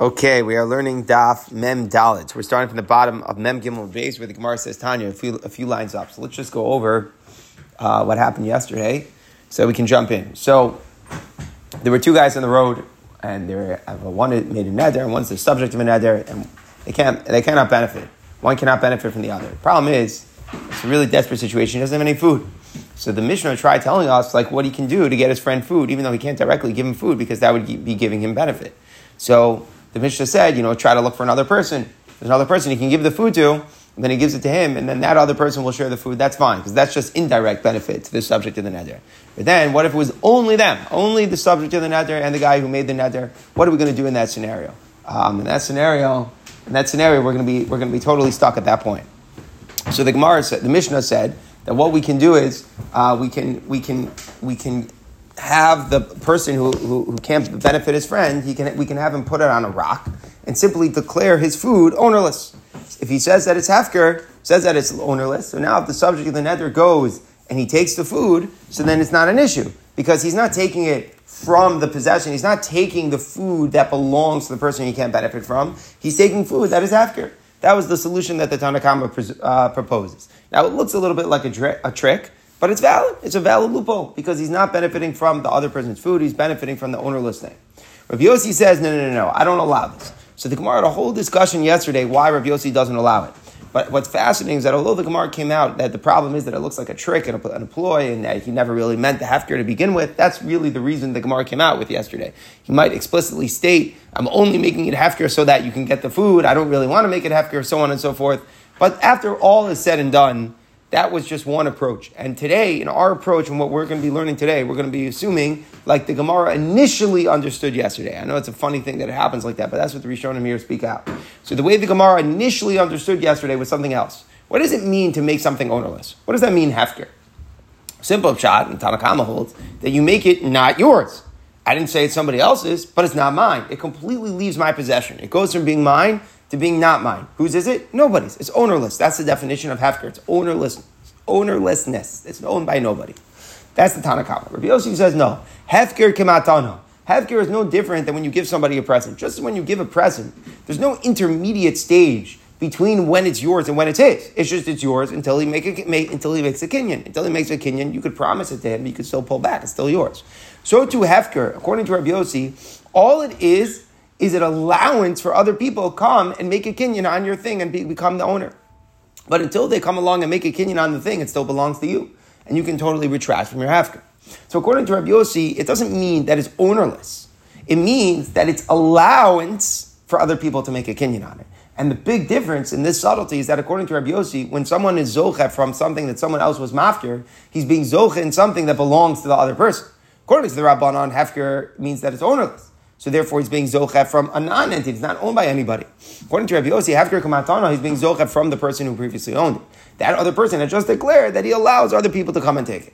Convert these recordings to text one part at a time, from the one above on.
Okay, we are learning Daf Mem Dalit. We're starting from the bottom of Mem Gimel Base, where the Gemara says Tanya a few, a few lines up. So let's just go over uh, what happened yesterday, so we can jump in. So there were two guys on the road, and they uh, one made a neder, and one's the subject of a neder, and they can't they cannot benefit. One cannot benefit from the other. The problem is, it's a really desperate situation. He doesn't have any food. So the Mishnah tried telling us like what he can do to get his friend food, even though he can't directly give him food because that would be giving him benefit. So the Mishnah said, you know, try to look for another person. There's another person he can give the food to, and then he gives it to him, and then that other person will share the food. That's fine, because that's just indirect benefit to the subject of the neder. But then, what if it was only them, only the subject of the neder and the guy who made the neder? What are we going to do in that scenario? Um, in that scenario, in that scenario, we're going to be we're going to be totally stuck at that point. So the Gemara said, the Mishnah said that what we can do is uh, we can we can we can have the person who, who, who, can't benefit his friend, he can, we can have him put it on a rock and simply declare his food ownerless. If he says that it's hefker, says that it's ownerless, so now if the subject of the neder goes and he takes the food, so then it's not an issue because he's not taking it from the possession. He's not taking the food that belongs to the person he can't benefit from. He's taking food that is hefker. That was the solution that the Tanakhama uh, proposes. Now it looks a little bit like a, a trick, but it's valid. It's a valid loophole because he's not benefiting from the other person's food. He's benefiting from the ownerless thing. Rav Yossi says, no, no, no, no, I don't allow this. So the Gemara had a whole discussion yesterday why Rav Yossi doesn't allow it. But what's fascinating is that although the Gemara came out that the problem is that it looks like a trick and a, an ploy and that he never really meant the hefker to begin with, that's really the reason the Gemara came out with yesterday. He might explicitly state, I'm only making it hefker so that you can get the food. I don't really want to make it hefker, so on and so forth. But after all is said and done, that was just one approach. And today, in our approach and what we're going to be learning today, we're going to be assuming like the Gemara initially understood yesterday. I know it's a funny thing that it happens like that, but that's what the Rishonim here speak out. So the way the Gemara initially understood yesterday was something else. What does it mean to make something ownerless? What does that mean, hefker? Simple shot, and Tanakama holds, that you make it not yours. I didn't say it's somebody else's, but it's not mine. It completely leaves my possession. It goes from being mine to being not mine. Whose is it? Nobody's. It's ownerless. That's the definition of hefker. It's ownerless. Ownerlessness. It's owned by nobody. That's the Tanakama. Rabbi Yossi says no. Hefker kematano. Hefker is no different than when you give somebody a present. Just as when you give a present, there's no intermediate stage between when it's yours and when it's his. It's just it's yours until he make a, make, until he makes a kinyan. Until he makes a kinyan, you could promise it to him, you could still pull back. It's still yours. So to Hefker, according to Rabbi Yossi, all it is is an allowance for other people to come and make a kinyan on your thing and be, become the owner. But until they come along and make a kinyan on the thing, it still belongs to you. And you can totally retract from your hefker. So according to Rabbi Yossi, it doesn't mean that it's ownerless. It means that it's allowance for other people to make a kinyan on it. And the big difference in this subtlety is that according to Rabbi Yossi, when someone is zoche from something that someone else was mafkir, he's being zoche in something that belongs to the other person. According to the Rabbanon, hefker means that it's ownerless. So therefore, he's being zocheh from a non-entity. It's not owned by anybody. According to Rabbi Yossi, hefker kematana, he's being zocheh from the person who previously owned it. That other person had just declared that he allows other people to come and take it.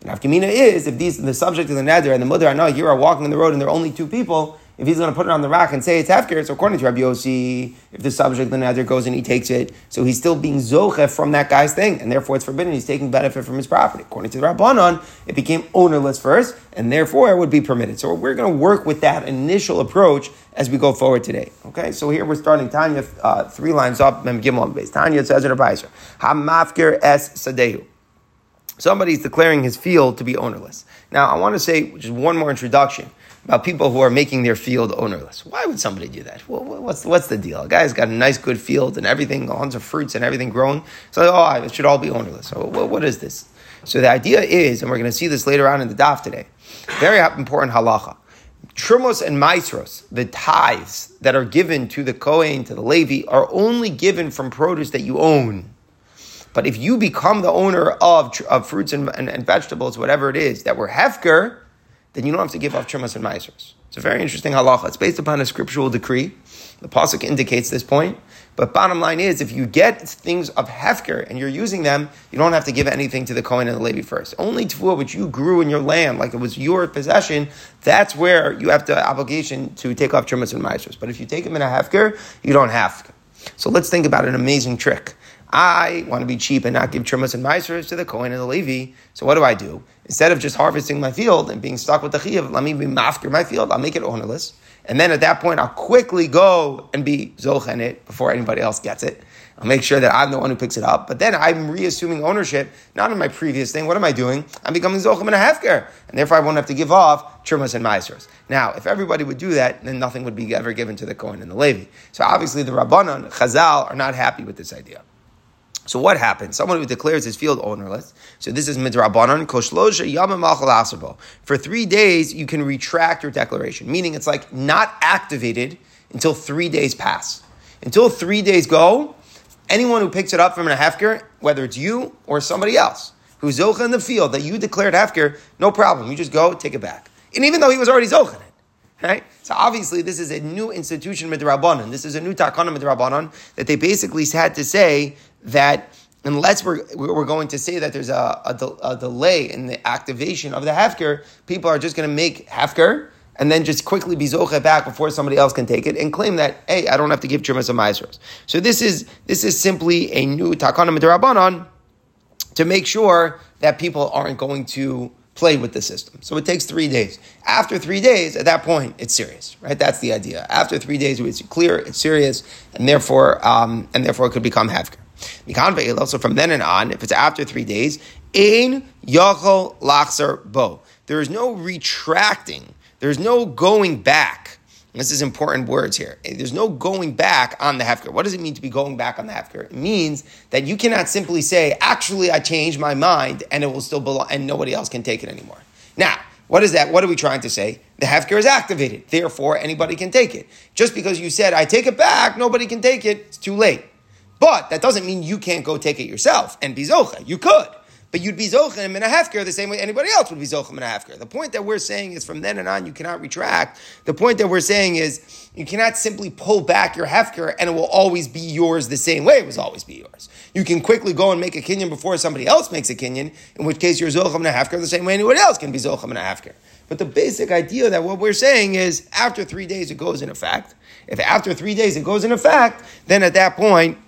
And nafka mina is, if these, the subject of the neder and the mother I know here are walking on the road and there are only two people, if he's going to put it on the rack and say it's hefker, so according to Rabbi Yossi, if the subject the neder goes and he takes it, so he's still being zoche from that guy's thing, and therefore it's forbidden. He's taking benefit from his property. According to the Rabbanon, it became ownerless first, and therefore it would be permitted. So we're going to work with that initial approach as we go forward today. Okay, so here we're starting Tanya, uh, three lines up, Mem Gimel base. Tanya says in her Baisha, Hamafkir es sadehu. Somebody's declaring his field to be ownerless. Now, I want to say just one more introduction about people who are making their field ownerless. Why would somebody do that? What's, what's the deal? A guy's got a nice, good field and everything, tons of fruits and everything growing. So, oh, it should all be ownerless. So, what is this? So, the idea is, and we're going to see this later on in the daf today, very important halacha. Trumos and maisros, the tithes that are given to the Kohen, to the Levi, are only given from produce that you own. But if you become the owner of, of fruits and, and, and vegetables, whatever it is, that were hefker, then you don't have to give off trimas and maisers. It's a very interesting halacha. It's based upon a scriptural decree. The pasuk indicates this point. But bottom line is, if you get things of hefker and you're using them, you don't have to give anything to the Kohen and the Levi first. Only to which you grew in your land, like it was your possession, that's where you have the obligation to take off trimas and maisers. But if you take them in a hefker, you don't have to. So let's think about an amazing trick. I want to be cheap and not give trimas and maisers to the Kohen and the Levi. So what do I do? Instead of just harvesting my field and being stuck with the chiyav, let me be mafkir my field. I'll make it ownerless. and then at that point I'll quickly go and be zochen it before anybody else gets it. I'll make sure that I'm the one who picks it up. But then I'm reassuming ownership, not in my previous thing. What am I doing? I'm becoming Zochem and a Hefker. And therefore I won't have to give off Trumas and Maestros. Now, if everybody would do that, then nothing would be ever given to the Kohen and the Levi. So obviously the Rabbanon, Chazal, are not happy with this idea. So what happens? Someone who declares his field ownerless. So this is midrabanan koshlosha yamam For three days, you can retract your declaration, meaning it's like not activated until three days pass. Until three days go, anyone who picks it up from a hefker, whether it's you or somebody else, who's zocha in the field that you declared hefker, no problem. You just go take it back, and even though he was already zocha it. Right? So obviously, this is a new institution midrabanan. This is a new takana midrabanan that they basically had to say that unless we're, we're going to say that there's a, a, a delay in the activation of the hefker, people are just going to make hefker and then just quickly be zoche back before somebody else can take it and claim that hey, I don't have to give trimas and maestros. So this is this is simply a new takana midrabanan to make sure that people aren't going to play with the system. So it takes three days. After three days, at that point, it's serious, right? That's the idea. After three days, it's clear, it's serious, and therefore, um, and therefore, it could become Also, from then and on, if it's after three days, in yachol lachzer bo. There is no retracting. There's no going back. This is important words here. There's no going back on the hefker. What does it mean to be going back on the hefker? It means that you cannot simply say, "Actually, I changed my mind," and it will still belong, and nobody else can take it anymore. Now, what is that? What are we trying to say? The hefker is activated. Therefore, anybody can take it. Just because you said, "I take it back," nobody can take it. It's too late. But that doesn't mean you can't go take it yourself and be zocha. You could. But you'd be zochem in a hefker the same way anybody else would be zochem in a hefker. The point that we're saying is from then and on you cannot retract. The point that we're saying is you cannot simply pull back your hefker and it will always be yours the same way it was always be yours. You can quickly go and make a kinyan before somebody else makes a kinyan, in which case you're zochem in a hefker the same way anyone else can be zochem in a hefker. But the basic idea that what we're saying is after three days it goes in effect. If after three days it goes in effect, then at that point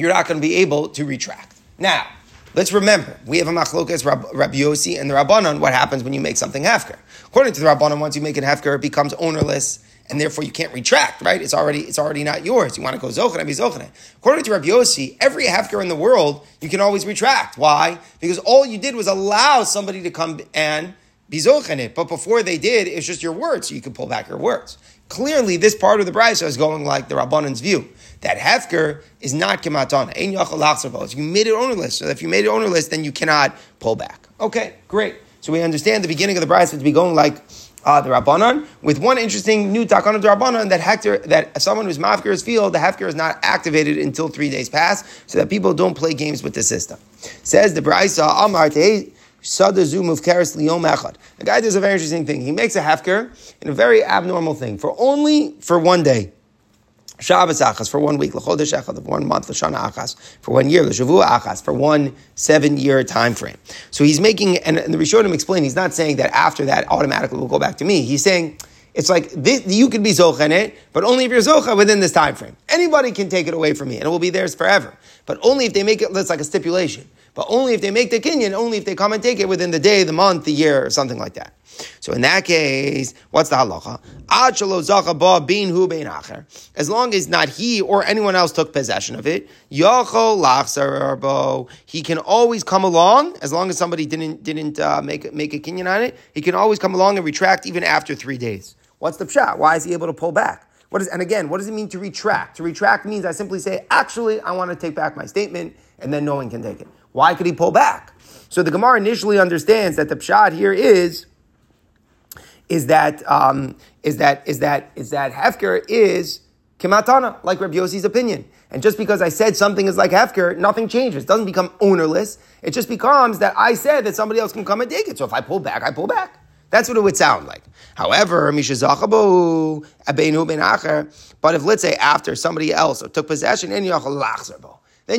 you're not going to be able to retract. Now, let's remember, we have a machlokas Rabbi Yossi and the Rabbanon, what happens when you make something hefker. According to the Rabbanon, once you make it hefker, it becomes ownerless, and therefore you can't retract, right? It's already, it's already not yours. You want to go zochane, be zochane. According to Rabbi Yossi, every hefker in the world, you can always retract. Why? Because all you did was allow somebody to come and But before they did, it's just your words, so you can pull back your words. Clearly, this part of the brisa is going like the Rabbanon's view that hefker is not kematana. Ein yachal You made it ownerless. So if you made it ownerless, then you cannot pull back. Okay, great. So we understand the beginning of the brisa to be going like uh, the Rabbanon, with one interesting new takana Rabbanon that hector that someone who's mafkir's field, the hefker is not activated until three days pass, so that people don't play games with the system. Says the Brisa Amar Sadazu of Karis Liyom Echad. The guy does a very interesting thing. He makes a hefker in a very abnormal thing for only for one day. Shabbos achas for one week, l'chodesh echad for one month, l'shana achas for one year, l'shavua achas for one seven-year time frame. So he's making, and, and the Rishonim explain, he's not saying that after that automatically will go back to me. He's saying it's like this, you could be zocha in it, but only if you're zocha within this time frame. Anybody can take it away from me, and it will be theirs forever. But only if they make it. That's like a stipulation. But only if they make the kinyan, only if they come and take it within the day, the month, the year, or something like that. So in that case, what's the halacha? As long as not he or anyone else took possession of it, he can always come along, as long as somebody didn't didn't uh, make, make a kinyan on it, he can always come along and retract even after three days. What's the pshat? Why is he able to pull back? What is, and again, what does it mean to retract? To retract means I simply say, actually, I want to take back my statement, and then no one can take it. Why could he pull back? So the Gemara initially understands that the pshat here is is that um, is that is that is that hefker is kematana, like Rabbi Yossi's opinion. And just because I said something is like hefker, nothing changes. It doesn't become ownerless. It just becomes that I said that somebody else can come and take it. So if I pull back, I pull back. That's what it would sound like. However, but if let's say after somebody else took possession, then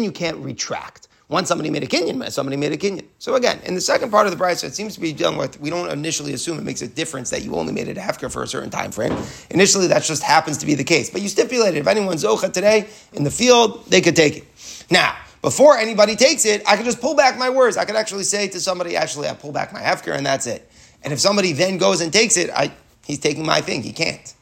you can't retract. Once somebody made a kinyan, somebody made a kinyan. So again, in the second part of the brisa, it seems to be dealing with, we don't initially assume it makes a difference that you only made it hefker for a certain time frame. Initially, that just happens to be the case. But you stipulated if anyone's zocha today in the field, they could take it. Now, before anybody takes it, I could just pull back my words. I could actually say to somebody, actually, I pull back my hefker and that's it. And if somebody then goes and takes it, I, he's taking my thing. He can't.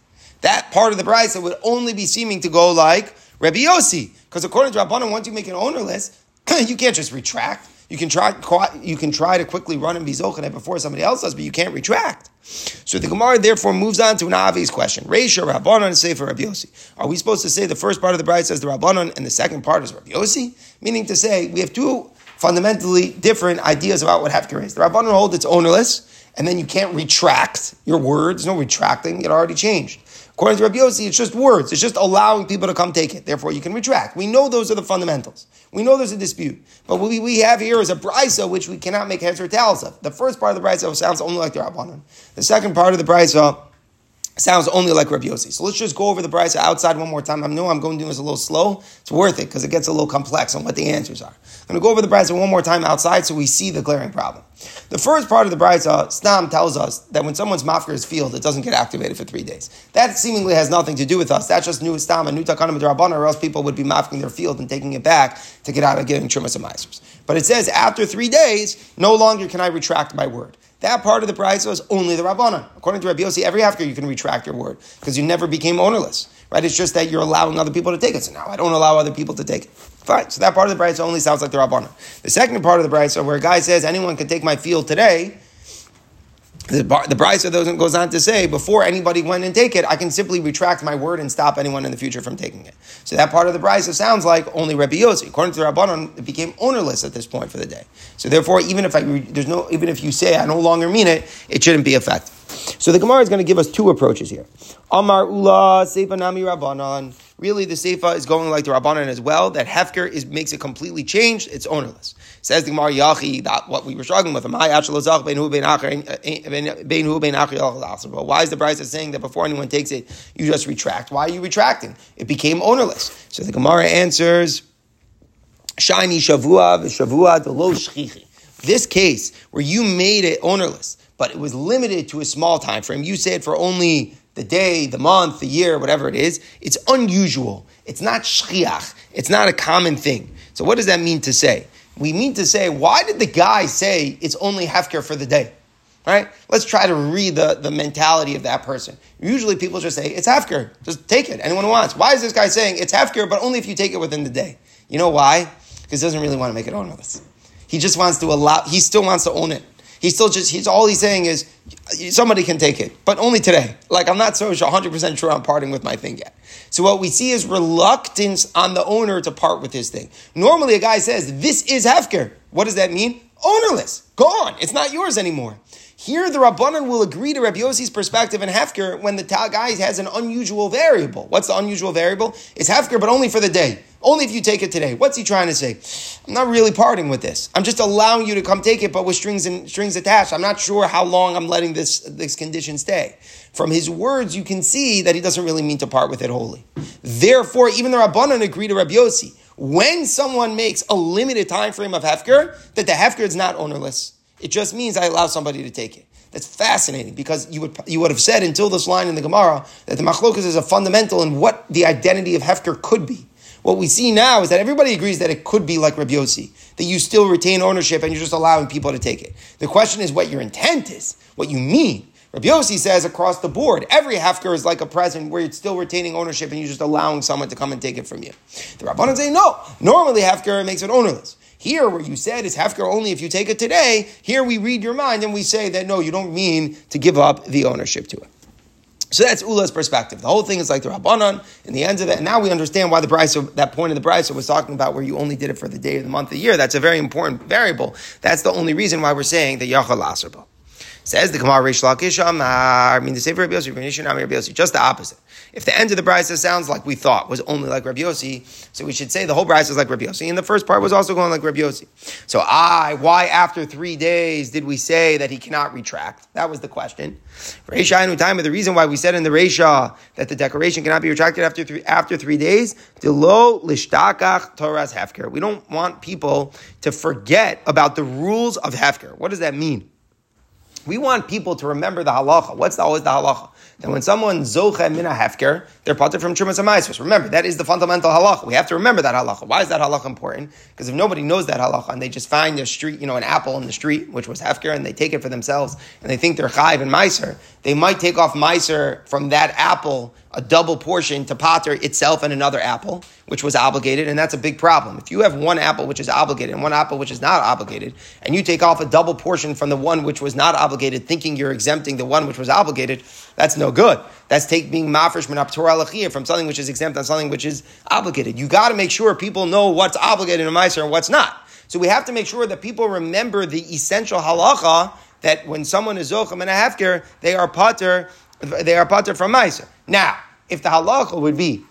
That part of the brisa would only be seeming to go like Rabbi Yossi. Because according to Rabbanon, once you make it ownerless, you can't just retract. You can try, you can try to quickly run and be zochanet before somebody else does, but you can't retract. So the Gemara therefore moves on to an obvious question. Reisha Rabbanon Sefer Rabbi Yossi. Are we supposed to say the first part of the bride says the Rabbanon and the second part is Rabbi Yossi? Meaning to say we have two fundamentally different ideas about what Hefker is. The Rabbanon hold it's ownerless, and then you can't retract your words. No retracting; it already changed. According to Rabbi Yossi, it's just words. It's just allowing people to come take it. Therefore, you can retract. We know those are the fundamentals. We know there's a dispute. But what we, we have here is a brisa which we cannot make heads or tails of. The first part of the brisa sounds only like the Rabbanon. The second part of the brisa sounds only like Rabbi Yossi. So let's just go over the brisa outside one more time. I know I'm going to do this a little slow. It's worth it because it gets a little complex on what the answers are. I'm going to go over the brisa one more time outside so we see the glaring problem. The first part of the brisa, Stam tells us that when someone's mafker is field, it doesn't get activated for three days. That seemingly has nothing to do with us. That's just new Stam and new Takanim Rabbanah, or else people would be mafking their field and taking it back to get out of giving Trumas and Meisers. But it says after three days, no longer can I retract my word. That part of the brisa is only the Rabbanon. According to Rabbi Yossi, every after you can retract your word because you never became ownerless. Right? It's just that you're allowing other people to take it. So now I don't allow other people to take it. Fine. So that part of the brisa only sounds like the Rabbanon. The second part of the brisa, where a guy says anyone can take my field today, the, the Brisa goes on to say, before anybody went and take it, I can simply retract my word and stop anyone in the future from taking it. So that part of the Brisa sounds like only Rabbi Yossi. According to the Rabbanon, it became ownerless at this point for the day. So therefore, even if I there's no even if you say I no longer mean it, it shouldn't be effective. So the Gemara is going to give us two approaches here. Amar Ula Seifa Nami Rabbanon. Really, the Seifa is going like the Rabbanon as well. That Hefker is makes it completely changed. It's ownerless. Says the Gemara Yachi that what we were struggling with. But why is the Brisa saying that before anyone takes it, you just retract? Why are you retracting? It became ownerless. So the Gemara answers, Shiny Shavua Shavua Delo Shchichi. This case where you made it ownerless, but it was limited to a small time frame. You said for only the day, the month, the year, whatever it is. It's unusual. It's not shchiach. It's not a common thing. So what does that mean to say? We mean to say, why did the guy say it's only hefker for the day? Right? Let's try to read the, the mentality of that person. Usually people just say, it's hefker. Just take it. Anyone who wants. Why is this guy saying it's hefker, but only if you take it within the day? You know why? Because he doesn't really want to make it ownerless. He just wants to allow, he still wants to own it. He's still just, he's all he's saying is, somebody can take it, but only today. Like, I'm not so 100% sure I'm parting with my thing yet. So, what we see is reluctance on the owner to part with his thing. Normally, a guy says, This is Hefker. What does that mean? Ownerless. Gone. It's not yours anymore. Here, the Rabbanan will agree to Rabbi Yossi's perspective in Hefker when the guy has an unusual variable. What's the unusual variable? It's Hefker, but only for the day. Only if you take it today. What's he trying to say? I'm not really parting with this. I'm just allowing you to come take it, but with strings and strings attached. I'm not sure how long I'm letting this, this condition stay. From his words, you can see that he doesn't really mean to part with it wholly. Therefore, even the Rabbanan agree to Rabbi Yossi. When someone makes a limited time frame of Hefker, that the Hefker is not ownerless. It just means I allow somebody to take it. That's fascinating because you would you would have said until this line in the Gemara that the machlokas is a fundamental in what the identity of hefker could be. What we see now is that everybody agrees that it could be like Rabbi that you still retain ownership and you're just allowing people to take it. The question is what your intent is, what you mean. Rabbi says across the board, every hefker is like a present where you're still retaining ownership and you're just allowing someone to come and take it from you. The Rabbanan say no. Normally hefker makes it ownerless. Here, where you said it's hefker only if you take it today, here we read your mind and we say that no, you don't mean to give up the ownership to it. So that's Ula's perspective. The whole thing is like the Rabbanon in the end of it. And now we understand why the Brisa, that point of the Brisa was talking about where you only did it for the day of the month, the year. That's a very important variable. That's the only reason why we're saying that Yachal Asrba. Says the Gemara Reish Lakish Amar. I mean, the Sefer Rabbi Yossi, just the opposite. If the end of the brisa sounds like we thought was only like Rabbi Yossi, so we should say the whole brisa is like Rabbi Yossi, and the first part was also going like Rabbi Yossi. So I, why after three days did we say that he cannot retract? That was the question. Reisha time, the reason why we said in the Reisha that the decoration cannot be retracted after three after three days, lo lishtakach Torah's hefker. We don't want people to forget about the rules of hefker. What does that mean? We want people to remember the halacha. What's the, always the halacha? That when someone zoche mina hefker, they're parted from trumas and Remember, that is the fundamental halacha. We have to remember that halacha. Why is that halacha important? Because if nobody knows that halacha and they just find a street, you know, an apple in the street, which was hefker, and they take it for themselves, and they think they're chayiv and meiser, they might take off meiser from that apple a double portion to Potter itself and another apple, which was obligated, and that's a big problem. If you have one apple which is obligated and one apple which is not obligated, and you take off a double portion from the one which was not obligated, thinking you're exempting the one which was obligated, that's no good. That's take being mafresh min from something which is exempt on something which is obligated. You got to make sure people know what's obligated in Meiser and what's not. So we have to make sure that people remember the essential halacha that when someone is zochem and a hefker, they are potter, they are potter from Meiser. Now, if the halacha would be,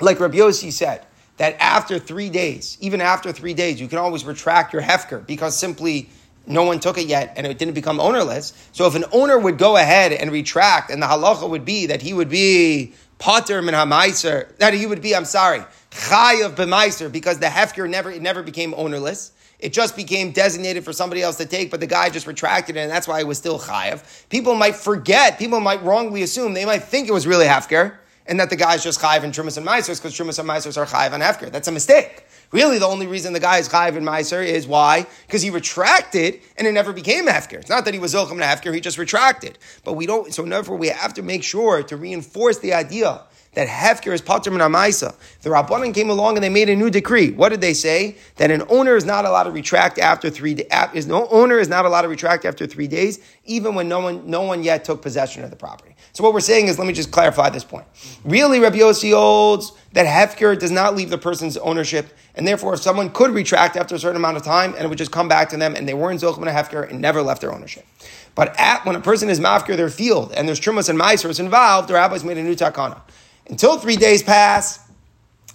like Rabbi Yossi said, that after three days, even after three days, you can always retract your hefker because simply no one took it yet and it didn't become ownerless. So if an owner would go ahead and retract, and the halacha would be that he would be potter min hamaiser, that he would be, I'm sorry, chayav b'maiser, because the hefker never, it never became ownerless. It just became designated for somebody else to take, but the guy just retracted it, and that's why it was still chayav. People might forget, people might wrongly assume, they might think it was really hefker, and that the guy's just chayav and trumas and meisers, because trumas and meisers are chayav and hefker. That's a mistake. Really, the only reason the guy is chayiv and meiser is why? Because he retracted and it never became hefker. It's not that he was zilchim and hefker; he just retracted. But we don't. So therefore, we have to make sure to reinforce the idea that hefker is pater min amaisa. The rabbanon came along and they made a new decree. What did they say? That an owner is not allowed to retract after three. Is no owner is not allowed to retract after three days, even when no one no one yet took possession of the property. So what we're saying is, let me just clarify this point. Really, Rabbi Yossi holds that hefker does not leave the person's ownership, and therefore, if someone could retract after a certain amount of time, and it would just come back to them, and they weren't zochim and hefker and never left their ownership. But at, when a person is mafker their field and there's trumas and ma'asers involved, the rabbis made a new takana. Until three days pass,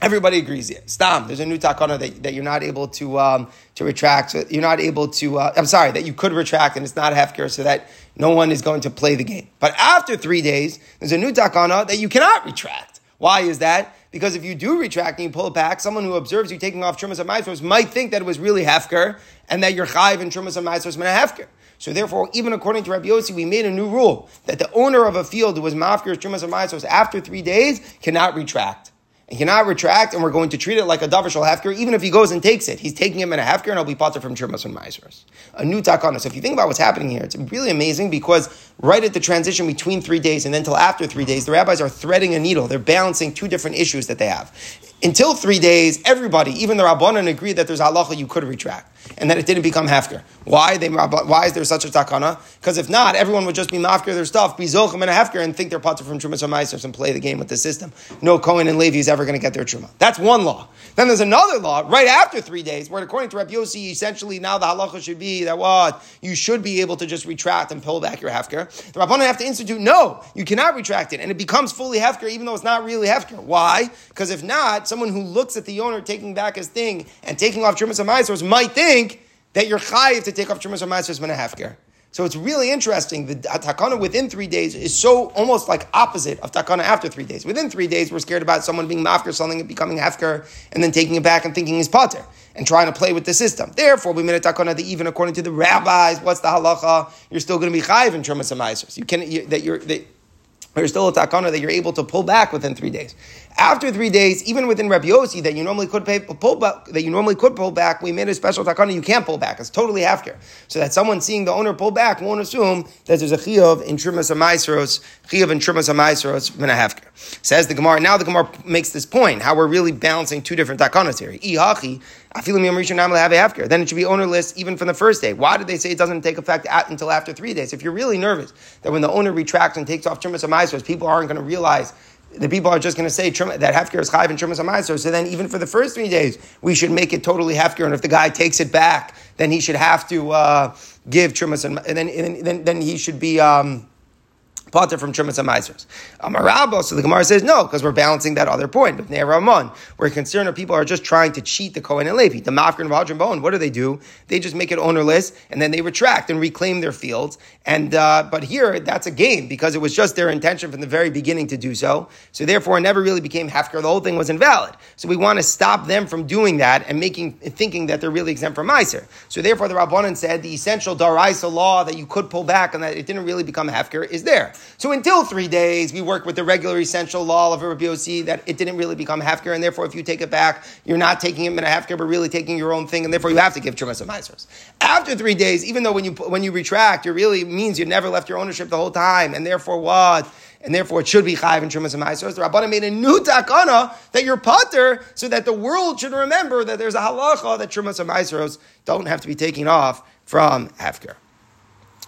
everybody agrees here. Stam, there's a new takana that, that you're not able to um, to retract. You're not able to. Uh, I'm sorry that you could retract, and it's not half hefker, so that no one is going to play the game. But after three days, there's a new takana that you cannot retract. Why is that? Because if you do retract and you pull back, someone who observes you taking off trumas and maestros might think that it was really hefker and that you're chayiv in trumas and maestros min hefker. So therefore, even according to Rabbi Yossi, we made a new rule that the owner of a field who was mafkir trumas and maestros after three days cannot retract. He cannot retract, and we're going to treat it like a davar shal hefker, even if he goes and takes it. He's taking him in a hefker, and I'll be potter from Shirmas and Maisers. A new takana. So if you think about what's happening here, it's really amazing because right at the transition between three days and then till after three days, the rabbis are threading a needle. They're balancing two different issues that they have. Until three days, everybody, even the rabbanon, agreed that there's halacha you could retract and that it didn't become hefker. Why? They, why is there such a takana? Because if not, everyone would just be mafker their stuff, be zochem and a hefker, and think they're potter from trumas or and play the game with the system. No Cohen and Levi is ever going to get their truma. That's one law. Then there's another law right after three days, where according to Rabbi Yossi, essentially now the halacha should be that what you should be able to just retract and pull back your hefker. The rabbanon have to institute no, you cannot retract it, and it becomes fully hefker even though it's not really hefker. Why? Because if not, someone who looks at the owner taking back his thing and taking off trumas and might think that you're chayiv to take off Trumas Ma'aser min a hefker. So it's really interesting. The takana within three days is so almost like opposite of takana after three days. Within three days, we're scared about someone being mafker, something and becoming hefker, and then taking it back and thinking he's potter and trying to play with the system. Therefore, we made a takana that even according to the rabbis, what's the halacha? You're still going to be chayiv in Trumas Ma'aser. You can you, that you're that, there's still a takana that you're able to pull back within three days. After three days, even within Rabbi Yossi, that you normally could pay, pull back, that you normally could pull back, we made a special takana you can't pull back. It's totally after, so that someone seeing the owner pull back won't assume that there's a chiyuv in trimas amaisros, chiyuv in trimas amaisros min hefker. Says the Gemara. Now the Gemara makes this point how we're really balancing two different takanas here. Ihachi then it should be ownerless even from the first day. Why did they say it doesn't take effect at, until after three days? If you're really nervous that when the owner retracts and takes off Trumas Amaisros, people aren't going to realize the people are just going to say that Hefker is Chayiv and Trumas Amaisros. So then even for the first three days, we should make it totally Hefker. And if the guy takes it back, then he should have to uh, give Trumas and, and, then, then, then he should be. Um, Potter from Trumas and Meisers. Amarabo, so the Gemara says no, because we're balancing that other point with Ne'er Ramon. We're concerned that people are just trying to cheat the Kohen and Levi. The Mafker and Vajra Bone, what do they do? They just make it ownerless and then they retract and reclaim their fields. And uh, But here, that's a game because it was just their intention from the very beginning to do so. So therefore, it never really became Hefker. The whole thing was invalid. So we want to stop them from doing that and making thinking that they're really exempt from Meiser. So therefore, the Rabbanan said the essential Daraisa law that you could pull back and that it didn't really become Hefker is there. So until three days, we work with the regular essential law of Rabbi Yossi that it didn't really become hefker, and therefore, if you take it back, you're not taking it in a hefker, but really taking your own thing, and therefore you have to give trumas and maasros. After three days, even though when you when you retract, it really means you never left your ownership the whole time, and therefore what? and therefore it should be chayiv and trumas and ma'aseros. The Rabbanan made a new takana that you're potter, so that the world should remember that there's a halacha that trumas and ma'aseros don't have to be taken off from hefker.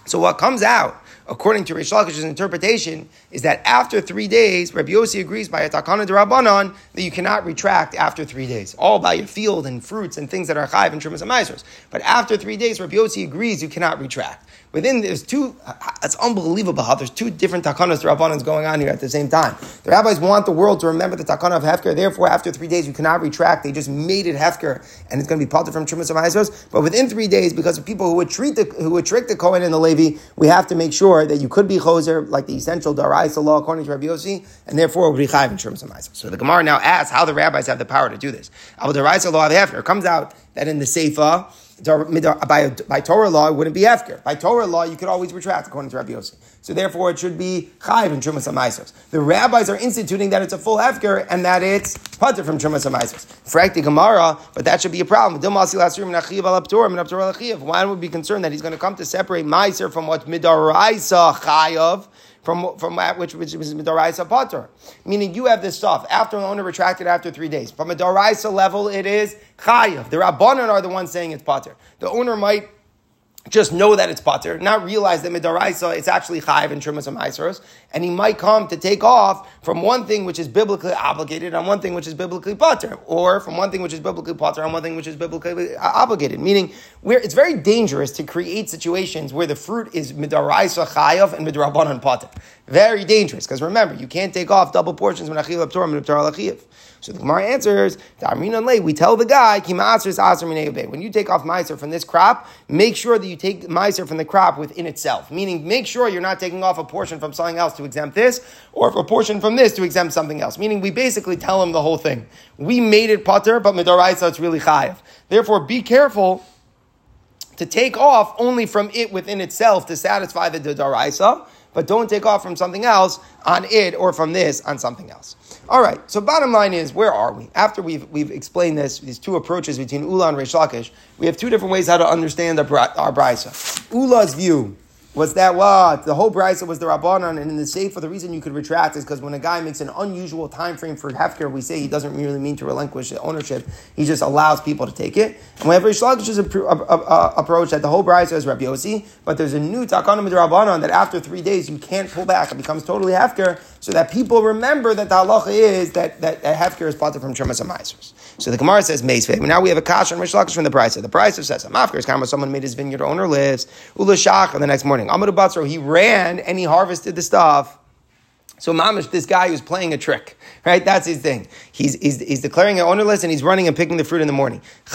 So what comes out according to Reish Lakish's interpretation, is that after three days, Rabbi Yossi agrees by a takana Rabbanon that you cannot retract after three days, all by your field and fruits and things that are chayiv and trumas and But after three days, Rabbi Yossi agrees you cannot retract. Within there's two, it's unbelievable how there's two different takanas Rabbanans going on here at the same time. The rabbis want the world to remember the takana of Hefker, therefore after three days you cannot retract. They just made it Hefker and it's going to be parted from Trumas of But within three days, because of people who would treat the, who would trick the Kohen and the Levi, we have to make sure that you could be Choser, like the essential Daraisa law according to Rabbi Yossi, and therefore would be Chayiv in Trumas of So the Gemara now asks how the rabbis have the power to do this. Al Daraisa law of Hefker comes out that in the Seifa, by, by Torah law, it wouldn't be Hefker. By Torah law, you could always retract, according to Rabbi Yossi. So therefore, it should be Chayiv and Trumas HaMaisos. The rabbis are instituting that it's a full Hefker and that it's Pater from Trumas HaMaisos. The Gemara, but that should be a problem. Why would be concerned that he's going to come to separate Meiser from what Midaraisa Chayav, from, from which, which is Midaraisa Pater. Meaning you have this stuff after the owner retracted after three days. From a Daraisa level, it is Chayav. The Rabbanan are the ones saying it's Pater. The owner might just know that it's pater, not realize that midaraisa it's actually chayiv and trimas and and he might come to take off from one thing which is biblically obligated on one thing which is biblically pater, or from one thing which is biblically pater on one thing which is biblically uh, obligated. Meaning, where it's very dangerous to create situations where the fruit is midaraisa chayiv and midrabanan potter. Very dangerous because remember you can't take off double portions when achiv aptor so the Gemara answers, we tell the guy, when you take off Meiser from this crop, make sure that you take miser from the crop within itself. Meaning, make sure you're not taking off a portion from something else to exempt this, or a portion from this to exempt something else. Meaning, we basically tell him the whole thing. We made it putter, but Midoraisa, it's really chayiv. Therefore, be careful to take off only from it within itself to satisfy the Daraisa, but don't take off from something else on it or from this on something else. All right, so bottom line is, where are we? After we've, we've explained this, these two approaches between Ula and Reish Lakish, we have two different ways how to understand our, our Brisa. Ula's view was that what the whole brisa was the rabbanon, and in the safe, for the reason you could retract is because when a guy makes an unusual time frame for hefker, we say he doesn't really mean to relinquish the ownership; he just allows people to take it. And we have Reish Lakish's uh, approach that the whole brisa is Rabbi but there's a new takanim rabbanon that after three days you can't pull back; it becomes totally hefker, so that people remember that the halacha is that that, that hefker is parted from tremas and Misers. So the Gemara says meisvei. Now we have a kash on Reish Lakish from the brisa. The brisa says a mafker is kama someone made his vineyard owner lives ulashach, and the next morning. Amadu Batzro, he ran and he harvested the stuff. So Mamish, this guy who's playing a trick, right? That's his thing. He's, he's, he's declaring it ownerless and he's running and picking the fruit in the morning. He's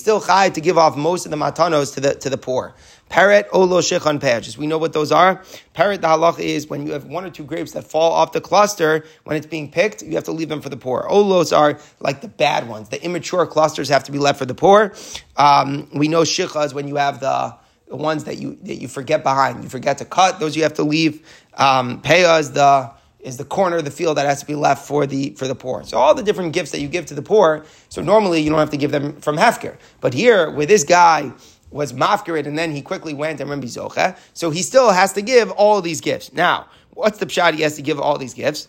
still chayiv to give off most of the matanos to the, to the poor. Parrot, olo, shechon, Just We know what those are. Parrot, the halach is when you have one or two grapes that fall off the cluster, when it's being picked, you have to leave them for the poor. Olos are like the bad ones. The immature clusters have to be left for the poor. Um, we know shecha is when you have the, the ones that you that you forget behind. You forget to cut; those you have to leave. Um, Peah is the is the corner of the field that has to be left for the for the poor. So all the different gifts that you give to the poor. So normally you don't have to give them from hefker, but here with this guy was mafkirid and then he quickly went and remember zocha. So he still has to give all these gifts. Now, what's the pshat? He has to give all these gifts.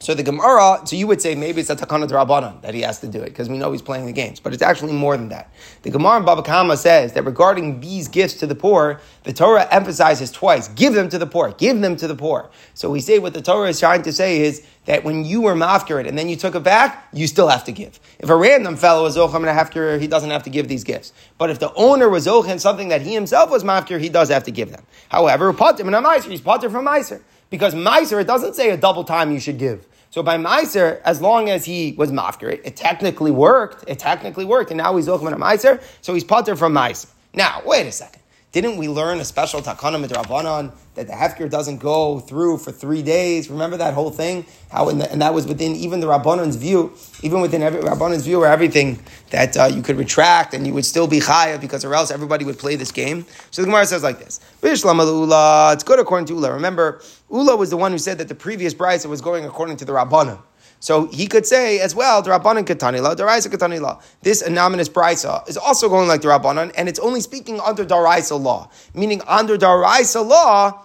So the Gemara, so you would say maybe it's a takana drabanan that he has to do it because we know he's playing the games, but it's actually more than that. The Gemara in Baba Kama says that regarding these gifts to the poor, the Torah emphasizes twice: give them to the poor, give them to the poor. So we say what the Torah is trying to say is that when you were mafkirid and then you took it back, you still have to give. If a random fellow was ochem and a hafkir, he doesn't have to give these gifts. But if the owner was ochem something that he himself was mafkir, he does have to give them. However, potter and a meiser, he's potter from meiser. Because meiser, it doesn't say a double time you should give. So by Meiser, as long as he was mafkir, it, it, technically worked. It technically worked, and now he's looking at Meiser, so he's putter from Meiser. Now, wait a second. Didn't we learn a special takana midrabanan that the hefker doesn't go through for three days? Remember that whole thing? How the, and that was within even the rabbanan's view, even within every rabbanan's view or everything that uh, you could retract and you would still be chayav because or else everybody would play this game. So the Gemara says like this: it's good according to Ula. Remember, Ula was the one who said that the previous brisa was going according to the rabbanan. So he could say as well, Rabbanan Katanila, Daraisa Katanila. This anonymous Brisa is also going like the Rabbanan, and it's only speaking under Daraisa law. Meaning under Daraisa law,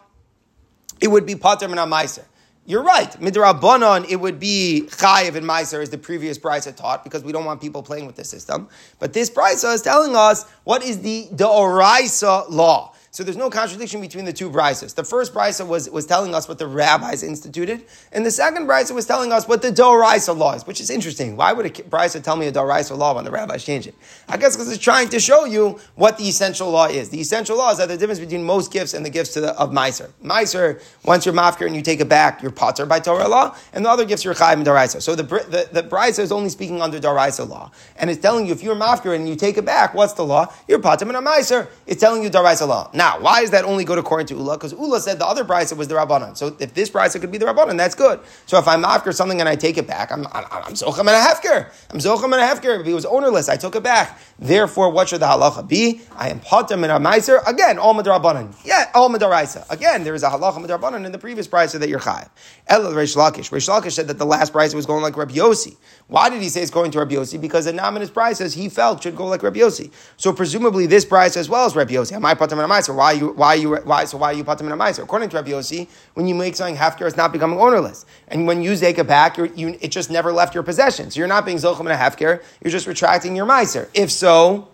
it would be pater meiser. You're right. Midrabanon, it would be chayiv and meiser as the previous brisa taught because we don't want people playing with the system. But this brisa is telling us what is the deoraisa law. So there's no contradiction between the two brises. The first brisa was, was telling us what the rabbis instituted, and the second brisa was telling us what the Doraisa law is, which is interesting. Why would a brisa tell me a Doraisa law when the rabbis change it? I guess because it's trying to show you what the essential law is. The essential law is that the difference between most gifts and the gifts the, of Miser. Miser, once you're mafkir and you take it back, you're potter by Torah law, and the other gifts you're chayim Doraisa. So the, the, the brisa is only speaking under Doraisa law, and it's telling you if you're mafkir and you take it back, what's the law? You're potter and a Meiser. It's telling you Doraisa law. Now, why is that only good according to Ula? Because Ula said the other brisa was the Rabbanan. So if this brisa could be the Rabbanan, that's good. So if I'm after something and I take it back, I'm I'm, I'm zochem and a hefker. I'm zochem and a hefker. If he was ownerless, I took it back. Therefore, what should the halacha be? I am potem and a meiser. Again, all madrabanan. Yeah, all madaraisa. Again, there is a halacha madrabanan in the previous brisa that you're chayiv. El Reish Lakish. Reish Lakish said that the last brisa was going like Rabbi Yossi. Why did he say it's going to Rabbi Yossi? Because the nominous brisa he felt should go like Rabbi Yossi. So presumably this brisa as well as Rabbi Yossi. Am I potem and a meiser? Why you why you why, so why you patim in a meiser? According to Rabbi Yossi, when you make something half it's not becoming ownerless. And when you take it back, you, it just never left your possession. So you're not being zochem in a half you're just retracting your meiser. If so,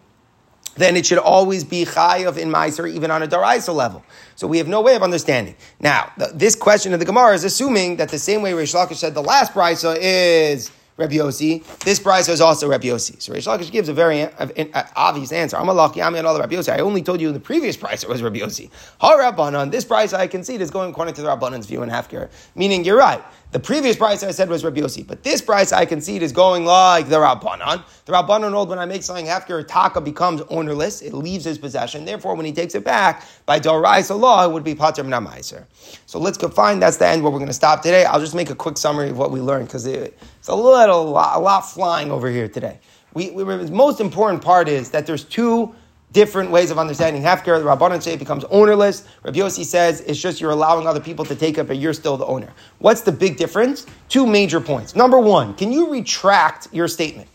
then it should always be chayav in Meiser, even on a Daraisa level. So we have no way of understanding. Now, this question of the Gemara is assuming that the same way Reish Lakish said the last Brisa is Rabbi Yossi. This brisa is also Rabbi Yossi. So Reish Lakish gives a very uh, obvious answer. I'm a lucky, I'm all Rabbi Yossi. I only told you in the previous brisa it was Rabbi Yossi. Ha Rabbanon, this brisa I concede is going according to the Rabbanon's view in Hefker. Meaning you're right. The previous brisa I said was Rabbi Yossi, but this brisa I concede is going like the Rabbanon. The Rabbanon old when I make something hefker, taka becomes ownerless, it leaves his possession. Therefore, when he takes it back by Doraisa law, it would be Pater Mnamaiser. So let's go find that's the end where we're going to stop today. I'll just make a quick summary of what we learned because it, it's a little, a lot flying over here today. We, we, the most important part is that there's two different ways of understanding Hefker. The Rabbanan say it becomes ownerless. Rabbi Yossi says it's just you're allowing other people to take it, but you're still the owner. What's the big difference? Two major points. Number one, can you retract your statement?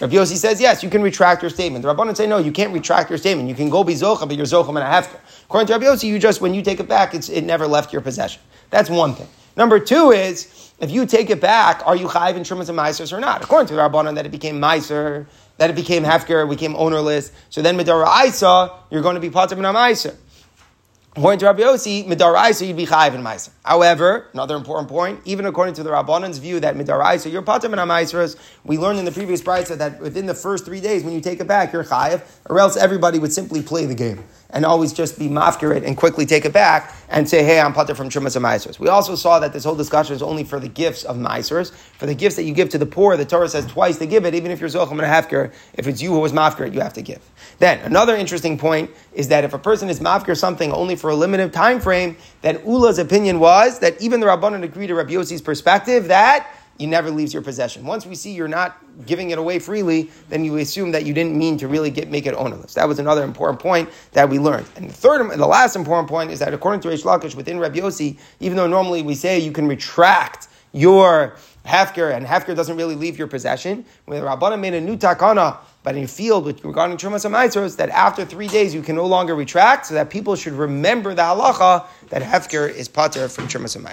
Rabbi Yossi says, yes, you can retract your statement. The Rabbanan say, no, you can't retract your statement. You can go be Zocha, but you're Zocha and a Hefker. According to Rabbi Yossi, you just, when you take it back, it never left your possession. That's one thing. Number two is, if you take it back, are you chayiv in Shumas and Meisers or not? According to the Rabbanan, that it became Meiser, that it became hefker, became ownerless. So then midara isa, you're going to be of an meiser. According to Rabbi Yossi, midaraisa you'd be chayiv in meiser. However, another important point, even according to the Rabbanan's view that midaraisa you're patim in meiseras, we learned in the previous brisa that within the first three days when you take it back, you're chayiv, or else everybody would simply play the game and always just be mafkir and quickly take it back and say, hey, I'm pater from Shumas and Maisers. We also saw that this whole discussion is only for the gifts of Maisers. For the gifts that you give to the poor, the Torah says twice to give it, even if you're Zochem and Hefker, if it's you who was mafkir, you have to give. Then, another interesting point is that if a person is mafkir something only for a limited time frame, then Ula's opinion was that even the Rabbanan agreed to Rabbi Yossi's perspective that he never leaves your possession. Once we see you're not giving it away freely, then you assume that you didn't mean to really get, make it ownerless. That was another important point that we learned. And the third and the last important point is that according to Reish Lakish, within Rabbi Yossi, even though normally we say you can retract your hefker, and hefker doesn't really leave your possession, when Rabbanah made a new takana, but in field with regarding Trumas and that after three days you can no longer retract, so that people should remember the halacha that hefker is pater from Trumas and